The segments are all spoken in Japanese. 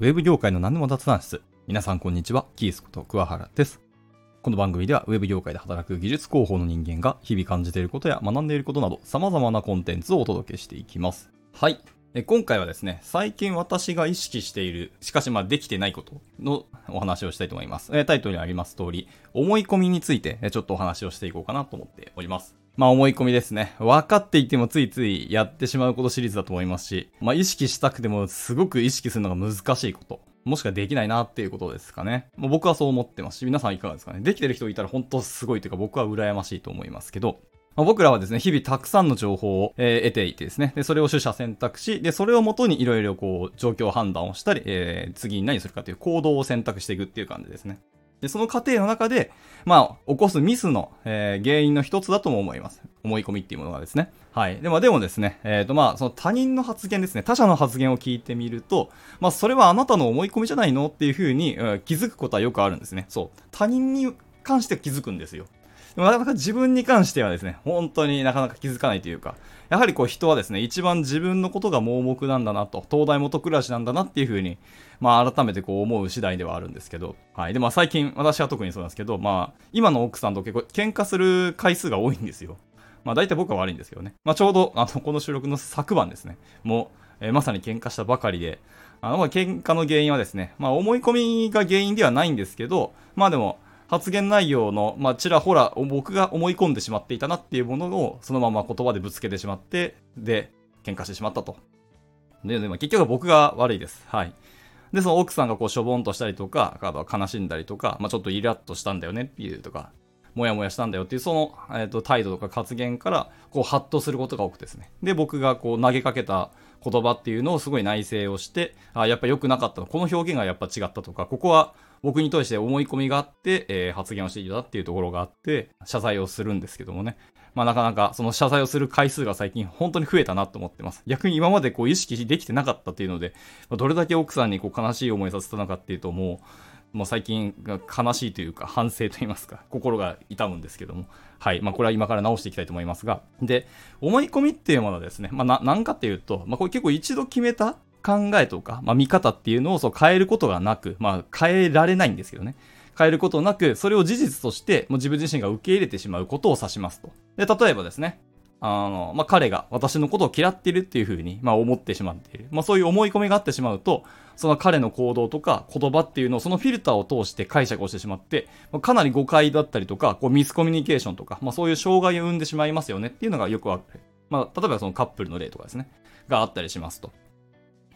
ウェブ業界の何でも雑談室。皆さんこんにちは、キースこと桑原です。この番組ではウェブ業界で働く技術広報の人間が日々感じていることや学んでいることなど様々なコンテンツをお届けしていきます。はい。え今回はですね、最近私が意識している、しかしまあできてないことのお話をしたいと思います。タイトルにあります通り、思い込みについてちょっとお話をしていこうかなと思っております。まあ思い込みですね。分かっていてもついついやってしまうことシリーズだと思いますし、まあ意識したくてもすごく意識するのが難しいこと。もしくはできないなっていうことですかね。もう僕はそう思ってますし、皆さんいかがですかね。できてる人いたら本当すごいというか僕は羨ましいと思いますけど、まあ、僕らはですね、日々たくさんの情報を、えー得ていてですね、で、それを取捨選択し、で、それをもとにいろいろこう、状況判断をしたり、えー次に何するかという行動を選択していくっていう感じですね。で、その過程の中で、まあ、起こすミスの、えー原因の一つだとも思います。思い込みっていうものがですね。はい。でも、でもですね、えっ、と、まあ、その他人の発言ですね、他者の発言を聞いてみると、まあ、それはあなたの思い込みじゃないの？っていうふうに、うん気づくことはよくあるんですね。そう。他人に関して気づくんですよ。でもなかなか自分に関してはですね、本当になかなか気づかないというか、やはりこう人はですね、一番自分のことが盲目なんだなと、東大元暮らしなんだなっていうふうに、まあ改めてこう思う次第ではあるんですけど、はい。で、まあ最近、私は特にそうなんですけど、まあ、今の奥さんと結構喧嘩する回数が多いんですよ。まあ大体僕は悪いんですけどね。まあちょうど、あの、この収録の昨晩ですね、もう、えーまさに喧嘩したばかりで、あの、喧嘩の原因はですね、まあ思い込みが原因ではないんですけど、まあでも、発言内容の、まあ、ちらほら僕が思い込んでしまっていたなっていうものをそのまま言葉でぶつけてしまって、で、喧嘩してしまったと。で、でまあ結局僕が悪いです。はい。で、その奥さんがこうしょぼんとしたりとか、あとは悲しんだりとか、まあ、ちょっとイラッとしたんだよねっていうとか、もやもやしたんだよっていうその、えー、と態度とか発言からこうハッとすることが多くてですね。で、僕がこう投げかけた言葉っていうのをすごい内省をして、あ、やっぱ良くなかったの。この表現がやっぱ違ったとか、ここは僕に対して思い込みがあって、えー発言をしていたっていうところがあって、謝罪をするんですけどもね。まあなかなかその謝罪をする回数が最近本当に増えたなと思ってます。逆に今までこう意識できてなかったっていうので、どれだけ奥さんにこう悲しい思いさせたのかっていうともう、もう最近悲しいというか反省と言いますか、心が痛むんですけども。はい。まあこれは今から直していきたいと思いますが。で、思い込みっていうものはですね、まあな、なんかっていうと、まあこれ結構一度決めた考えとか、まあ見方っていうのをそう変えることがなく、まあ変えられないんですけどね。変えることなく、それを事実として、もう自分自身が受け入れてしまうことを指しますと。で、例えばですね、あの、まあ、彼が私のことを嫌っているっていうふうに、まあ、思ってしまっている。まあ、そういう思い込みがあってしまうと、その彼の行動とか言葉っていうのをそのフィルターを通して解釈をしてしまって、まあかなり誤解だったりとか、こうミスコミュニケーションとか、まあ、そういう障害を生んでしまいますよねっていうのがよくある。まあ、例えばそのカップルの例とかですね、があったりしますと。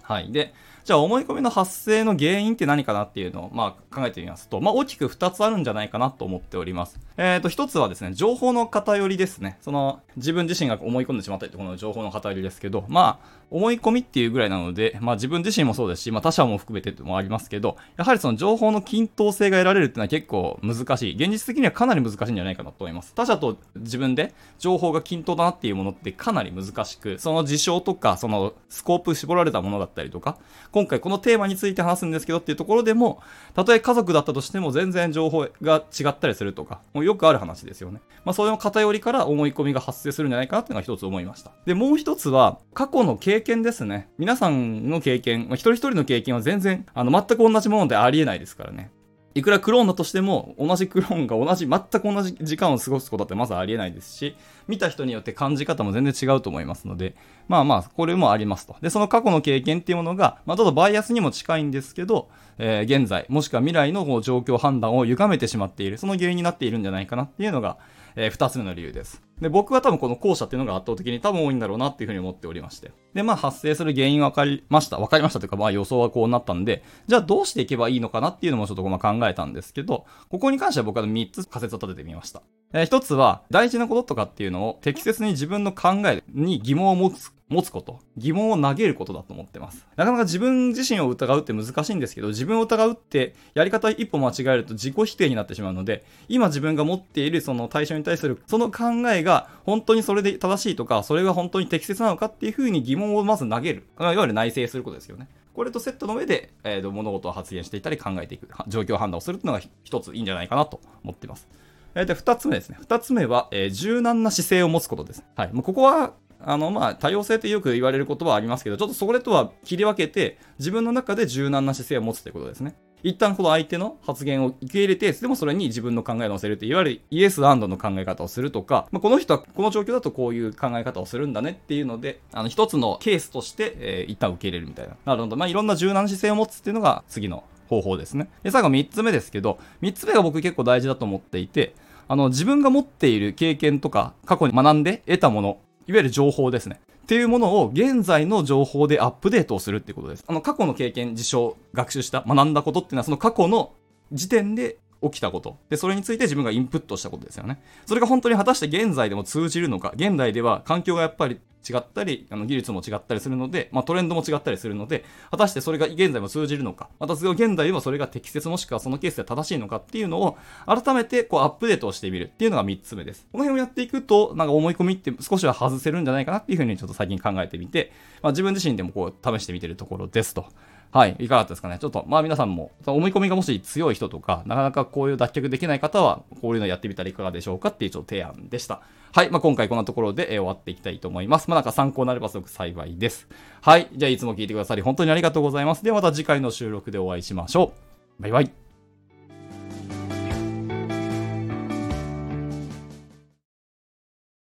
はい。で、じゃあ思い込みの発生の原因って何かなっていうのを、まあ、考えてみますと、まあ、大きく2つあるんじゃないかなと思っております。えっ、と、1つはですね、情報の偏りですね。その、自分自身が思い込んでしまったりとこの情報の偏りですけど、まあ、思い込みっていうぐらいなので、まあ、自分自身もそうですし、まあ、他者も含めてもありますけど、やはりその情報の均等性が得られるっていうのは結構難しい。現実的にはかなり難しいんじゃないかなと思います。他者と自分で情報が均等だなっていうものってかなり難しく、その事象とか、そのスコープ絞られたものだっったりとか、今回このテーマについて話すんですけどっていうところでも、たとえ家族だったとしても全然情報が違ったりするとか、もうよくある話ですよね。まあそれの偏りから思い込みが発生するんじゃないかなっていうのが一つ思いました。で、もう一つは、過去の経験ですね。皆さんの経験、まあ一人一人の経験は全然、あの、全く同じものでありえないですからね。いくらクローンだとしても、同じクローンが同じ、全く同じ時間を過ごすことってまずありえないですし、見た人によって感じ方も全然違うと思いますので、まあまあ、これもありますと。で、その過去の経験っていうものが、まあちょっとバイアスにも近いんですけど、えー現在、もしくは未来のこう状況判断を歪めてしまっている、その原因になっているんじゃないかなっていうのが、えー二つ目の理由です。で、僕は多分この後者っていうのが圧倒的に多分多いんだろうなっていうふうに思っておりまして。で、まあ発生する原因分かりました。分かりましたというか、まあ予想はこうなったんで、じゃあどうしていけばいいのかなっていうのもちょっとまあ考えたんですけど、ここに関しては僕は3つ仮説を立ててみました。えー一つは、大事なこととかっていうのを適切に自分の考えに疑問を持つ、持つこと。疑問を投げることだと思ってます。なかなか自分自身を疑うって難しいんですけど、自分を疑うってやり方一歩間違えると自己否定になってしまうので、今自分が持っているその対象に対するその考えが本当にそれで正しいとか、それが本当に適切なのかっていうふうに疑問をまず投げる。いわゆる内省することですよね。これとセットの上で、えー物事を発言していたり考えていく、状況判断をするっていうのが一ついいんじゃないかなと思っています。えーで、二つ目ですね。二つ目は、えー柔軟な姿勢を持つことです。はい。もうここは、あの、まあ、多様性ってよく言われる言葉はありますけど、ちょっとそれとは切り分けて、自分の中で柔軟な姿勢を持つということですね。一旦この相手の発言を受け入れて、でもそれに自分の考えを乗せるって、いわゆるイエスアンドの考え方をするとか、まあ、この人はこの状況だとこういう考え方をするんだねっていうので、あの、一つのケースとして、えー、一旦受け入れるみたいな。なるほど。まあ、いろんな柔軟な姿勢を持つっていうのが次の方法ですね。で、最後3つ目ですけど、3つ目が僕結構大事だと思っていて、あの、自分が持っている経験とか、過去に学んで得たもの、いわゆる情報ですね。っていうものを現在の情報でアップデートをするってことです。あの、過去の経験、事象、学習した、学んだことっていうのは、その過去の時点で起きたこと。で、それについて自分がインプットしたことですよね。それが本当に果たして現在でも通じるのか、現代では環境がやっぱり違ったり、あの技術も違ったりするので、まあ、トレンドも違ったりするので、果たしてそれが現在も通じるのか、またそれを現代でもそれが適切もしくはそのケースで正しいのかっていうのを、改めてこうアップデートをしてみるっていうのが3つ目です。この辺をやっていくと、なんか思い込みって少しは外せるんじゃないかなっていうふうにちょっと最近考えてみて、まあ、自分自身でもこう試してみてるところですと。はい、いかがだったですかね？ちょっと、まあ皆さんも、思い込みがもし強い人とか、なかなかこういう脱却できない方は、こういうのやってみたらいかがでしょうかっていうちょっと提案でした。はい、まあ今回こんなところで、え、終わっていきたいと思います。まあなんか参考になればすごく幸いです。はい、じゃあいつも聞いてくださり本当にありがとうございます。ではまた次回の収録でお会いしましょう。バイバイ。